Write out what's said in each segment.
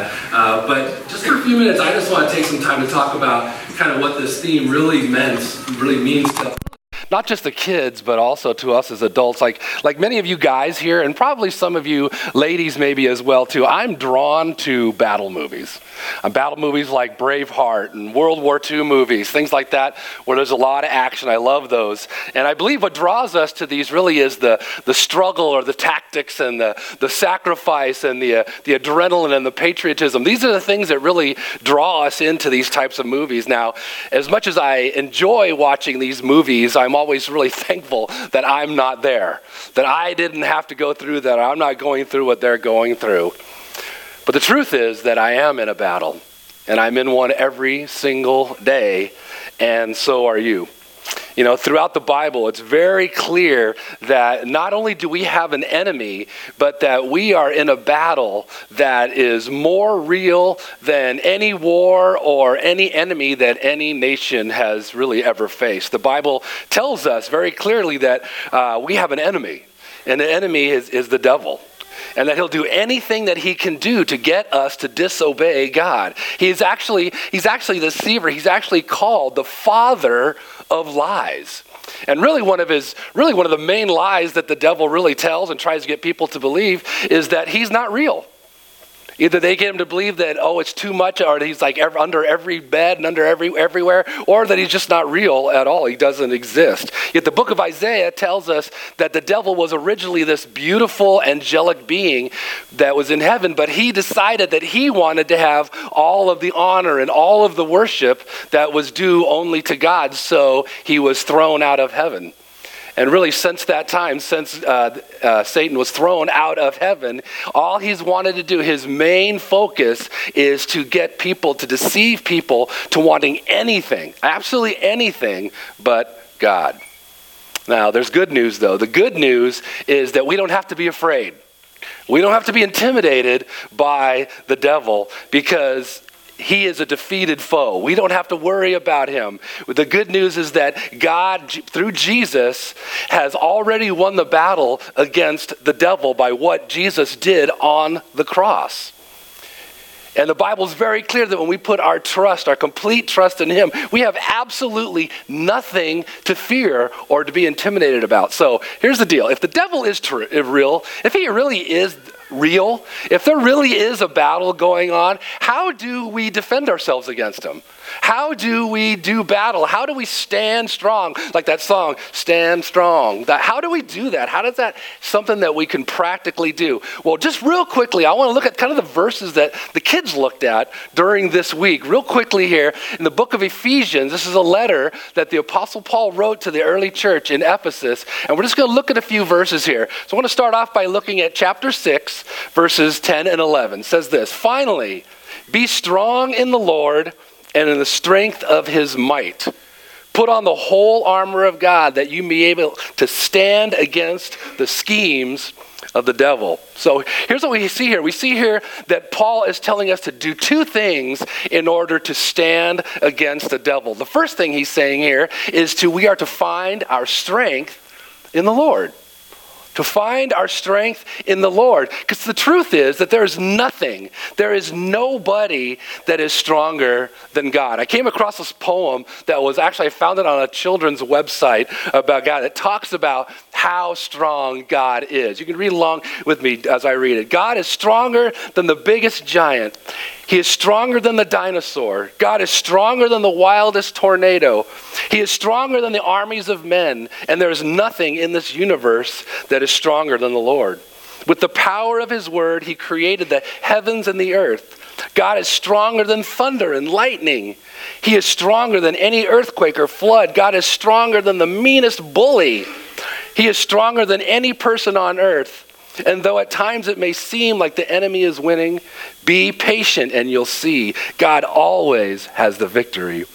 that. Uh, but just for a few minutes, I just want to take some time to talk about kind of what this theme really meant, really means to not just the kids, but also to us as adults. Like, like many of you guys here, and probably some of you ladies maybe as well too, I'm drawn to battle movies. I'm battle movies like Braveheart and World War II movies, things like that, where there's a lot of action. I love those. And I believe what draws us to these really is the, the struggle or the tactics and the, the sacrifice and the, uh, the adrenaline and the patriotism. These are the things that really draw us into these types of movies. Now, as much as I enjoy watching these movies, I'm always really thankful that I'm not there, that I didn't have to go through that. I'm not going through what they're going through. But the truth is that I am in a battle, and I'm in one every single day, and so are you. You know, throughout the Bible, it's very clear that not only do we have an enemy, but that we are in a battle that is more real than any war or any enemy that any nation has really ever faced. The Bible tells us very clearly that uh, we have an enemy, and the enemy is, is the devil and that he'll do anything that he can do to get us to disobey God. He's actually he's actually the deceiver. He's actually called the father of lies. And really one of his really one of the main lies that the devil really tells and tries to get people to believe is that he's not real. Either they get him to believe that, oh, it's too much, or he's like under every bed and under every, everywhere, or that he's just not real at all. He doesn't exist. Yet the book of Isaiah tells us that the devil was originally this beautiful angelic being that was in heaven, but he decided that he wanted to have all of the honor and all of the worship that was due only to God, so he was thrown out of heaven. And really, since that time, since uh, uh, Satan was thrown out of heaven, all he's wanted to do, his main focus is to get people, to deceive people to wanting anything, absolutely anything but God. Now, there's good news, though. The good news is that we don't have to be afraid. We don't have to be intimidated by the devil because he is a defeated foe. We don't have to worry about him. The good news is that God, through Jesus, has already won the battle against the devil by what Jesus did on the cross. And the Bible is very clear that when we put our trust, our complete trust in Him, we have absolutely nothing to fear or to be intimidated about. So here's the deal if the devil is real, if he really is real, if there really is a battle going on, how do we defend ourselves against him? How do we do battle? How do we stand strong? Like that song, Stand Strong. That, how do we do that? How does that something that we can practically do? Well, just real quickly, I want to look at kind of the verses that the kids looked at during this week. Real quickly here, in the book of Ephesians, this is a letter that the Apostle Paul wrote to the early church in Ephesus. And we're just going to look at a few verses here. So I want to start off by looking at chapter 6, verses 10 and 11. It says this Finally, be strong in the Lord and in the strength of his might. Put on the whole armor of God that you may be able to stand against the schemes of the devil. So here's what we see here. We see here that Paul is telling us to do two things in order to stand against the devil. The first thing he's saying here is to we are to find our strength in the Lord to find our strength in the Lord. Because the truth is that there is nothing, there is nobody that is stronger than God. I came across this poem that was actually, I found it on a children's website about God. It talks about how strong God is. You can read along with me as I read it. God is stronger than the biggest giant. He is stronger than the dinosaur. God is stronger than the wildest tornado. He is stronger than the armies of men. And there is nothing in this universe that is stronger than the Lord. With the power of his word, he created the heavens and the earth. God is stronger than thunder and lightning. He is stronger than any earthquake or flood. God is stronger than the meanest bully. He is stronger than any person on earth. And though at times it may seem like the enemy is winning, be patient and you'll see God always has the victory.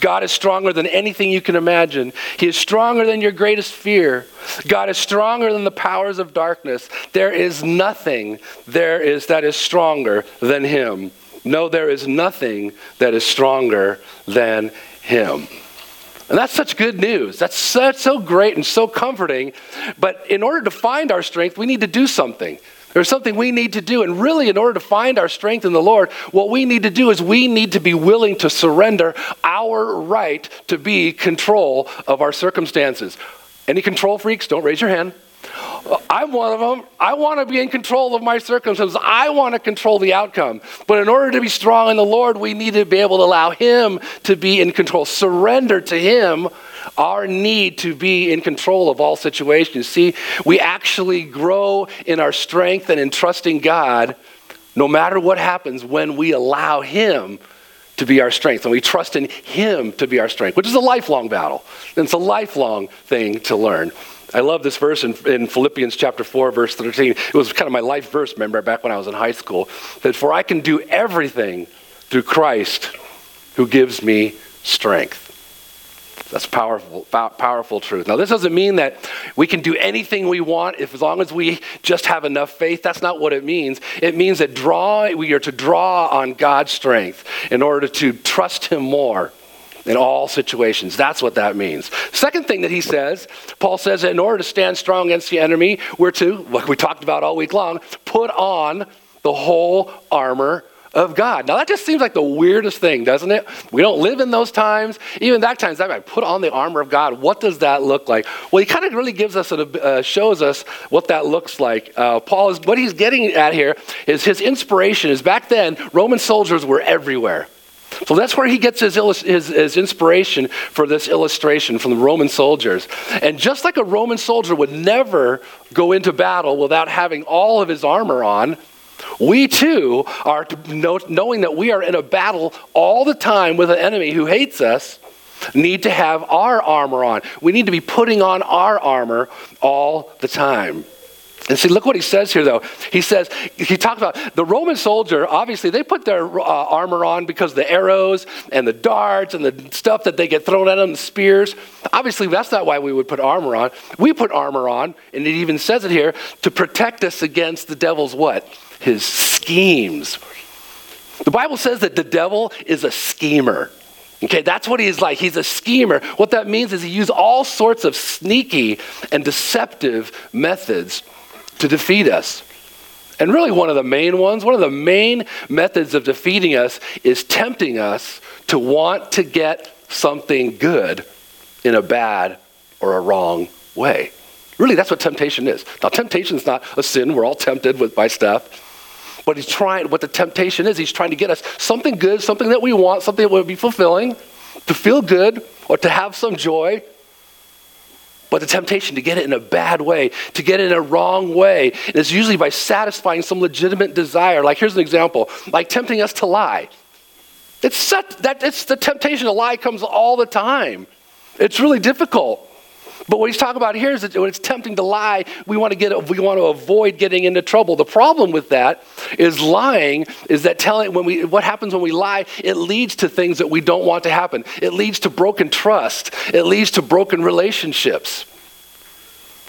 God is stronger than anything you can imagine. He is stronger than your greatest fear. God is stronger than the powers of darkness. There is nothing there is that is stronger than him. No, there is nothing that is stronger than him. And that's such good news. That's such, so great and so comforting. But in order to find our strength, we need to do something. There's something we need to do. And really, in order to find our strength in the Lord, what we need to do is we need to be willing to surrender our right to be control of our circumstances. Any control freaks? Don't raise your hand. I'm one of them. I want to be in control of my circumstances. I want to control the outcome. But in order to be strong in the Lord, we need to be able to allow Him to be in control. Surrender to Him our need to be in control of all situations. See, we actually grow in our strength and in trusting God no matter what happens when we allow Him to be our strength and we trust in Him to be our strength, which is a lifelong battle. And it's a lifelong thing to learn. I love this verse in, in, Philippians chapter 4, verse 13. It was kind of my life verse, remember, back when I was in high school. That for I can do everything through Christ who gives me strength. That's powerful, powerful truth. Now, this doesn't mean that we can do anything we want if, as long as we just have enough faith. That's not what it means. It means that draw, we are to draw on God's strength in order to trust Him more in all situations. That's what that means. Second thing that he says, Paul says in order to stand strong against the enemy, we're to, like we talked about all week long, put on the whole armor of God. Now that just seems like the weirdest thing, doesn't it? We don't live in those times. Even that times, I put on the armor of God. What does that look like? Well, he kind of really gives us, a, uh, shows us what that looks like. Uh, Paul is what he's getting at here is his inspiration. Is back then Roman soldiers were everywhere. So that's where he gets his, his, his, inspiration for this illustration from the Roman soldiers. And just like a Roman soldier would never go into battle without having all of his armor on, we too are know, knowing that we are in a battle all the time with an enemy who hates us need to have our armor on. We need to be putting on our armor all the time. And see, look what he says here, though. He says, he talks about the Roman soldier, obviously, they put their uh, armor on because the arrows and the darts and the stuff that they get thrown at them, the spears. Obviously, that's not why we would put armor on. We put armor on, and it even says it here, to protect us against the devil's what? His schemes. The Bible says that the devil is a schemer. Okay, that's what he's like. He's a schemer. What that means is he uses all sorts of sneaky and deceptive methods to defeat us. And really, one of the main ones, one of the main methods of defeating us is tempting us to want to get something good in a bad or a wrong way. Really, that's what temptation is. Now, temptation is not a sin. We're all tempted with, by stuff. But he's trying, what the temptation is, he's trying to get us something good, something that we want, something that would be fulfilling, to feel good or to have some joy but the temptation to get it in a bad way, to get it in a wrong way, is usually by satisfying some legitimate desire. Like, here's an example like tempting us to lie. It's, such, that, it's the temptation to lie comes all the time. It's really difficult. But what he's talking about here is that when it's tempting to lie, we want to get we want to avoid getting into trouble. The problem with that is lying is that telling when we what happens when we lie, it leads to things that we don't want to happen. It leads to broken trust. It leads to broken relationships.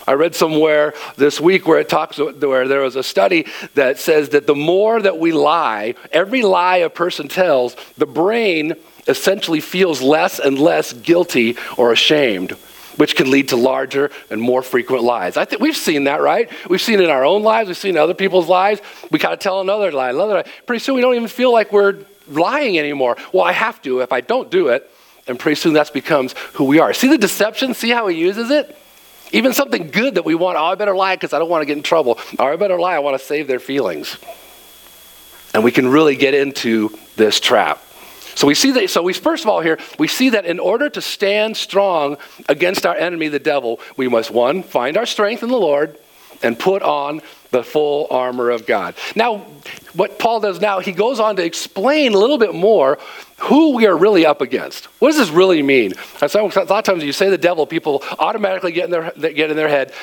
I read somewhere this week where it talks where there was a study that says that the more that we lie, every lie a person tells, the brain essentially feels less and less guilty or ashamed which can lead to larger and more frequent lies. I think we've seen that, right? We've seen it in our own lives, we've seen other people's lives. We kind of tell another lie, another lie. Pretty soon we don't even feel like we're lying anymore. Well, I have to. If I don't do it, and pretty soon that becomes who we are. See the deception? See how he uses it? Even something good that we want, oh, I better lie because I don't want to get in trouble. Oh, I better lie, I want to save their feelings. And we can really get into this trap. So we see that, so we first of all here, we see that in order to stand strong against our enemy, the devil, we must one, find our strength in the Lord and put on the full armor of God. Now, what Paul does now, he goes on to explain a little bit more who we are really up against. What does this really mean? A lot of times you say the devil, people automatically get in their, get in their head,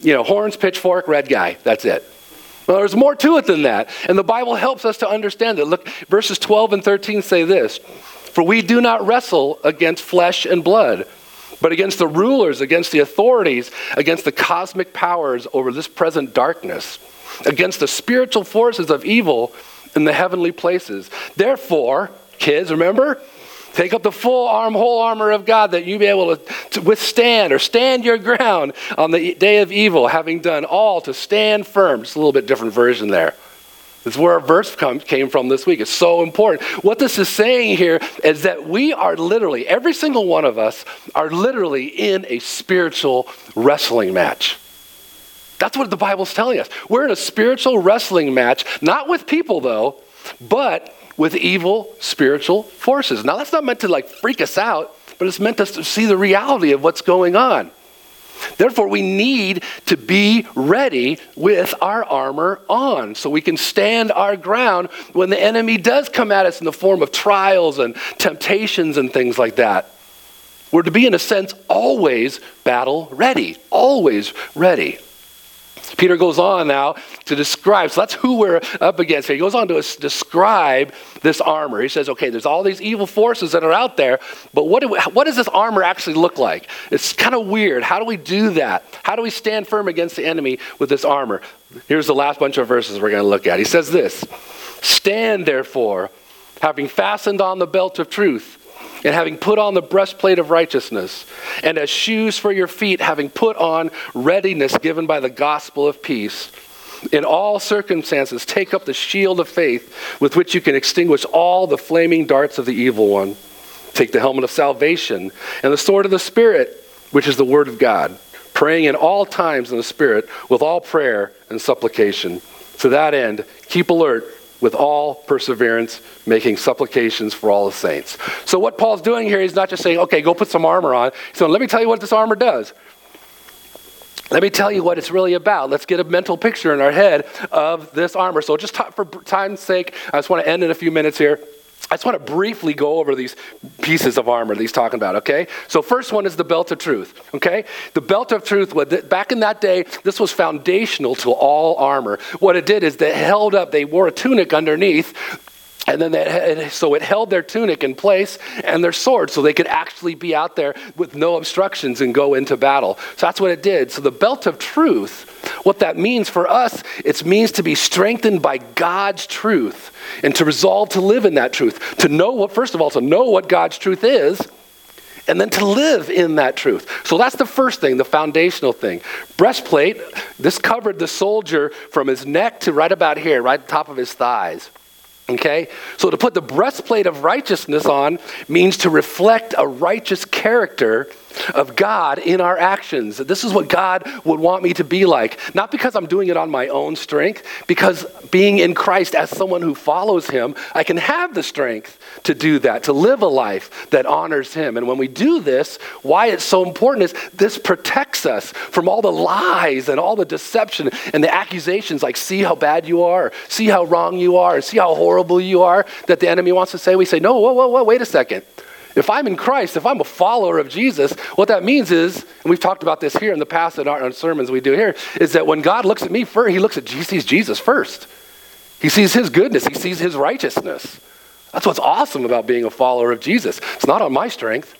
you know, horns, pitchfork, red guy. That's it. Well, there's more to it than that. And the Bible helps us to understand it. Look, verses 12 and 13 say this For we do not wrestle against flesh and blood, but against the rulers, against the authorities, against the cosmic powers over this present darkness, against the spiritual forces of evil in the heavenly places. Therefore, kids, remember? Take up the full arm, whole armor of God that you be able to, to withstand or stand your ground on the day of evil, having done all to stand firm. Just a little bit different version there. This is where our verse come, came from this week. It's so important. What this is saying here is that we are literally, every single one of us, are literally in a spiritual wrestling match. That's what the Bible's telling us. We're in a spiritual wrestling match, not with people though, but with evil spiritual forces. Now, that's not meant to like freak us out, but it's meant to see the reality of what's going on. Therefore, we need to be ready with our armor on so we can stand our ground when the enemy does come at us in the form of trials and temptations and things like that. We're to be, in a sense, always battle ready, always ready. Peter goes on now to describe, so that's who we're up against here. He goes on to describe this armor. He says, okay, there's all these evil forces that are out there, but what, do we, what does this armor actually look like? It's kind of weird. How do we do that? How do we stand firm against the enemy with this armor? Here's the last bunch of verses we're going to look at. He says this Stand therefore, having fastened on the belt of truth and having put on the breastplate of righteousness, and as shoes for your feet, having put on readiness given by the gospel of peace. In all circumstances, take up the shield of faith with which you can extinguish all the flaming darts of the evil one. Take the helmet of salvation and the sword of the Spirit, which is the word of God, praying in all times in the Spirit with all prayer and supplication. To that end, keep alert with all perseverance, making supplications for all the saints. So, what Paul's doing here, he's not just saying, okay, go put some armor on. So, let me tell you what this armor does. Let me tell you what it's really about. Let's get a mental picture in our head of this armor. So, just for time's sake, I just want to end in a few minutes here. I just want to briefly go over these pieces of armor that he's talking about, okay? So, first one is the belt of truth, okay? The belt of truth, back in that day, this was foundational to all armor. What it did is they held up, they wore a tunic underneath and then they, so it held their tunic in place and their sword so they could actually be out there with no obstructions and go into battle. So that's what it did. So the belt of truth, what that means for us, it means to be strengthened by God's truth and to resolve to live in that truth. To know what, first of all, to know what God's truth is and then to live in that truth. So that's the first thing, the foundational thing. Breastplate, this covered the soldier from his neck to right about here, right top of his thighs. Okay? So to put the breastplate of righteousness on means to reflect a righteous character of God in our actions. This is what God would want me to be like. Not because I'm doing it on my own strength, because being in Christ as someone who follows Him, I can have the strength to do that, to live a life that honors Him. And when we do this, why it's so important is this protects us from all the lies and all the deception and the accusations like, see how bad you are, see how wrong you are, see how horrible you are that the enemy wants to say. We say, no, whoa, whoa, whoa, wait a second. If I'm in Christ, if I'm a follower of Jesus, what that means is, and we've talked about this here in the past in our, sermons we do here, is that when God looks at me first, he looks at he sees Jesus first. He sees his goodness, he sees his righteousness. That's what's awesome about being a follower of Jesus. It's not on my strength.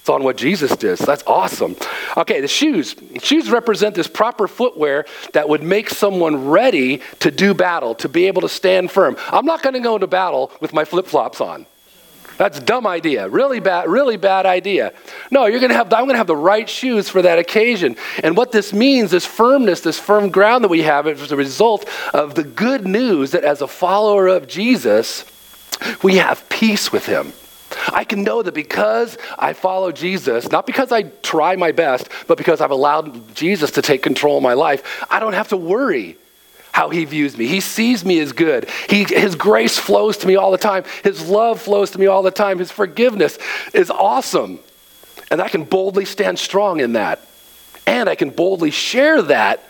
It's on what Jesus did. So that's awesome. Okay, the shoes. Shoes represent this proper footwear that would make someone ready to do battle, to be able to stand firm. I'm not going to go into battle with my flip flops on. That's a dumb idea. Really bad, really bad idea. No, you're gonna have I'm gonna have the right shoes for that occasion. And what this means, this firmness, this firm ground that we have, is a result of the good news that as a follower of Jesus, we have peace with him. I can know that because I follow Jesus, not because I try my best, but because I've allowed Jesus to take control of my life, I don't have to worry how he views me. He sees me as good. He, his grace flows to me all the time. His love flows to me all the time. His forgiveness is awesome. And I can boldly stand strong in that. And I can boldly share that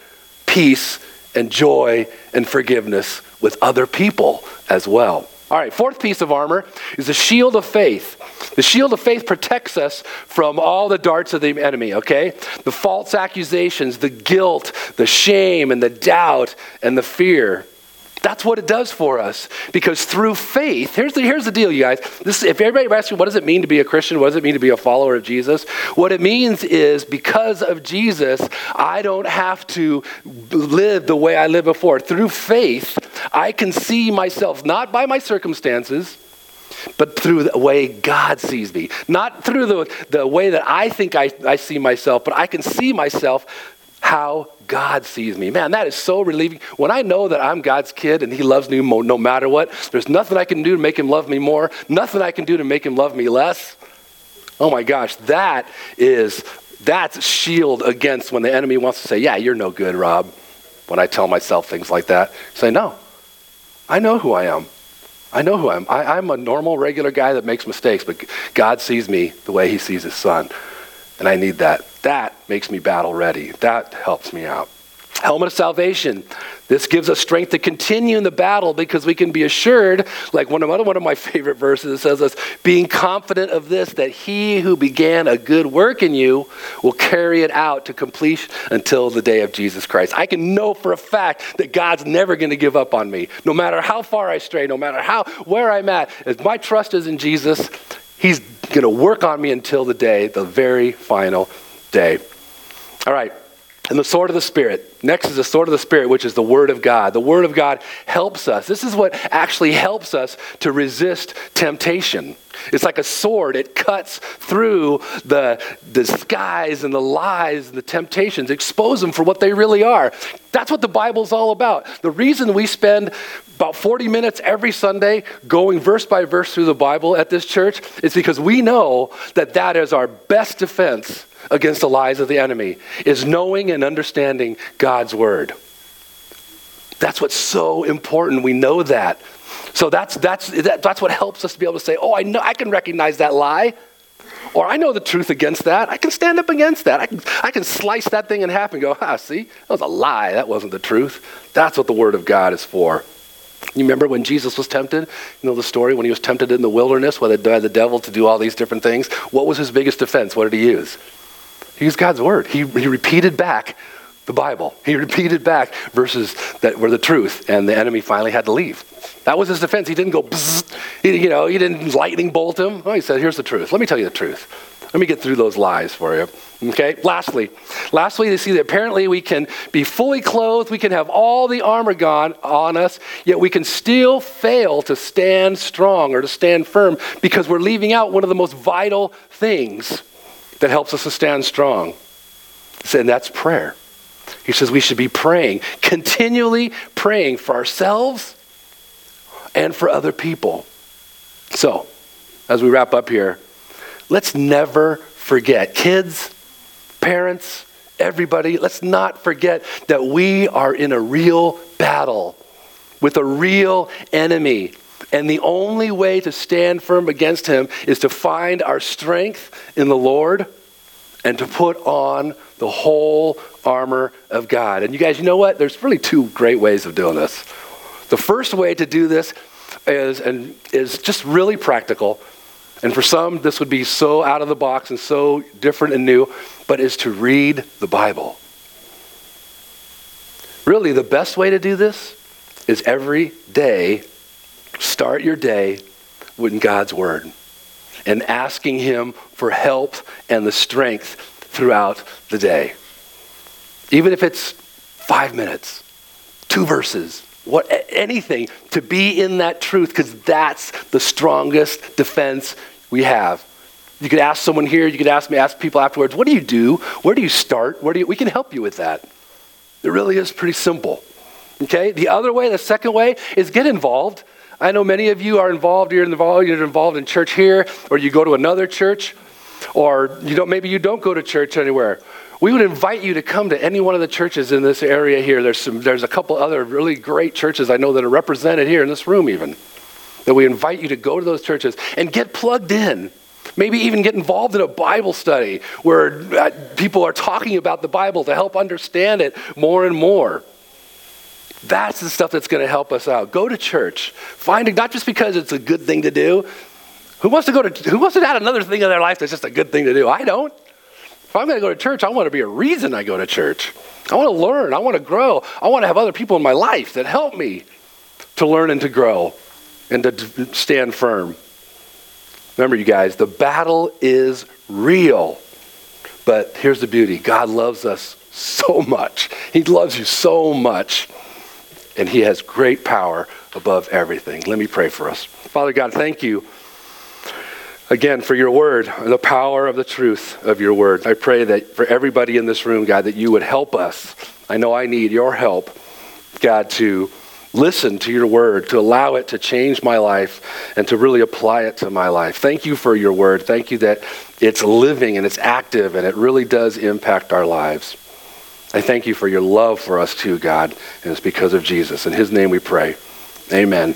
peace and joy and forgiveness with other people as well. All right, fourth piece of armor is the shield of faith. The shield of faith protects us from all the darts of the enemy, okay? The false accusations, the guilt, the shame, and the doubt, and the fear. That's what it does for us. Because through faith, here's the, here's the deal, you guys. This, if everybody asks you, what does it mean to be a Christian? What does it mean to be a follower of Jesus? What it means is because of Jesus, I don't have to live the way I lived before. Through faith, I can see myself not by my circumstances, but through the way God sees me. Not through the, the way that I think I, I see myself, but I can see myself how God sees me. Man, that is so relieving. When I know that I'm God's kid and He loves me no matter what, there's nothing I can do to make Him love me more, nothing I can do to make Him love me less. Oh my gosh, that is that's shield against when the enemy wants to say, "Yeah, you're no good, Rob." When I tell myself things like that, say, "No, I know who I am. I know who I am. I, I'm a normal, regular guy that makes mistakes, but God sees me the way He sees His Son, and I need that. That makes me battle ready. That helps me out." Helmet of salvation. This gives us strength to continue in the battle because we can be assured, like one of, one of my favorite verses says us, being confident of this, that he who began a good work in you will carry it out to completion until the day of Jesus Christ. I can know for a fact that God's never going to give up on me. No matter how far I stray, no matter how where I'm at, if my trust is in Jesus, he's going to work on me until the day, the very final day. All right. And the sword of the Spirit. Next is the sword of the Spirit, which is the Word of God. The Word of God helps us. This is what actually helps us to resist temptation. It's like a sword, it cuts through the disguise and the lies and the temptations, expose them for what they really are. That's what the Bible's all about. The reason we spend about 40 minutes every Sunday going verse by verse through the Bible at this church is because we know that that is our best defense against the lies of the enemy is knowing and understanding God's word. That's what's so important. We know that. So that's, that's, that, that's what helps us to be able to say, oh, I know I can recognize that lie. Or I know the truth against that. I can stand up against that. I can, I can slice that thing in half and go, ah, see, that was a lie. That wasn't the truth. That's what the Word of God is for. You remember when Jesus was tempted? You know the story when he was tempted in the wilderness by the devil to do all these different things? What was his biggest defense? What did he use? He used God's word. He, he repeated back the Bible. He repeated back verses that were the truth, and the enemy finally had to leave. That was his defense. He didn't go, he, you know, he didn't lightning bolt him. Oh, he said, here's the truth. Let me tell you the truth. Let me get through those lies for you. Okay, lastly, lastly, they see that apparently we can be fully clothed, we can have all the armor gone on us, yet we can still fail to stand strong or to stand firm because we're leaving out one of the most vital things that helps us to stand strong. And that's prayer. He says we should be praying, continually praying for ourselves and for other people. So, as we wrap up here, let's never forget, kids, parents, everybody, let's not forget that we are in a real battle with a real enemy. And the only way to stand firm against him is to find our strength in the Lord and to put on the whole armor of God. And you guys, you know what? There's really two great ways of doing this. The first way to do this is and is just really practical. And for some, this would be so out of the box and so different and new, but is to read the Bible. Really, the best way to do this is every day start your day with God's Word and asking Him for help and the strength throughout the day. Even if it's five minutes, two verses, what, anything to be in that truth because that's the strongest defense we have. You could ask someone here, you could ask me, ask people afterwards, what do you do? Where do you start? Where do you, we can help you with that. It really is pretty simple. Okay? The other way, the second way, is get involved. I know many of you are involved, you're involved, you're involved in church here, or you go to another church, or you don't, maybe you don't go to church anywhere. We would invite you to come to any one of the churches in this area here. There's, some, there's a couple other really great churches I know that are represented here in this room, even. That we invite you to go to those churches and get plugged in. Maybe even get involved in a Bible study where uh, people are talking about the Bible to help understand it more and more. That's the stuff that's going to help us out. Go to church. Find it, not just because it's a good thing to do. Who wants to go to, who wants to add another thing in their life that's just a good thing to do? I don't. If I'm going to go to church, I want to be a reason I go to church. I want to learn. I want to grow. I want to have other people in my life that help me to learn and to grow and to stand firm. Remember, you guys, the battle is real. But here's the beauty God loves us so much. He loves you so much and he has great power above everything. Let me pray for us. Father God, thank you again for your word, the power of the truth of your word. I pray that for everybody in this room, God, that you would help us. I know I need your help, God, to listen to your word, to allow it to change my life and to really apply it to my life. Thank you for your word. Thank you that it's living and it's active and it really does impact our lives. I thank you for your love for us too, God, and it's because of Jesus. In his name we pray. Amen.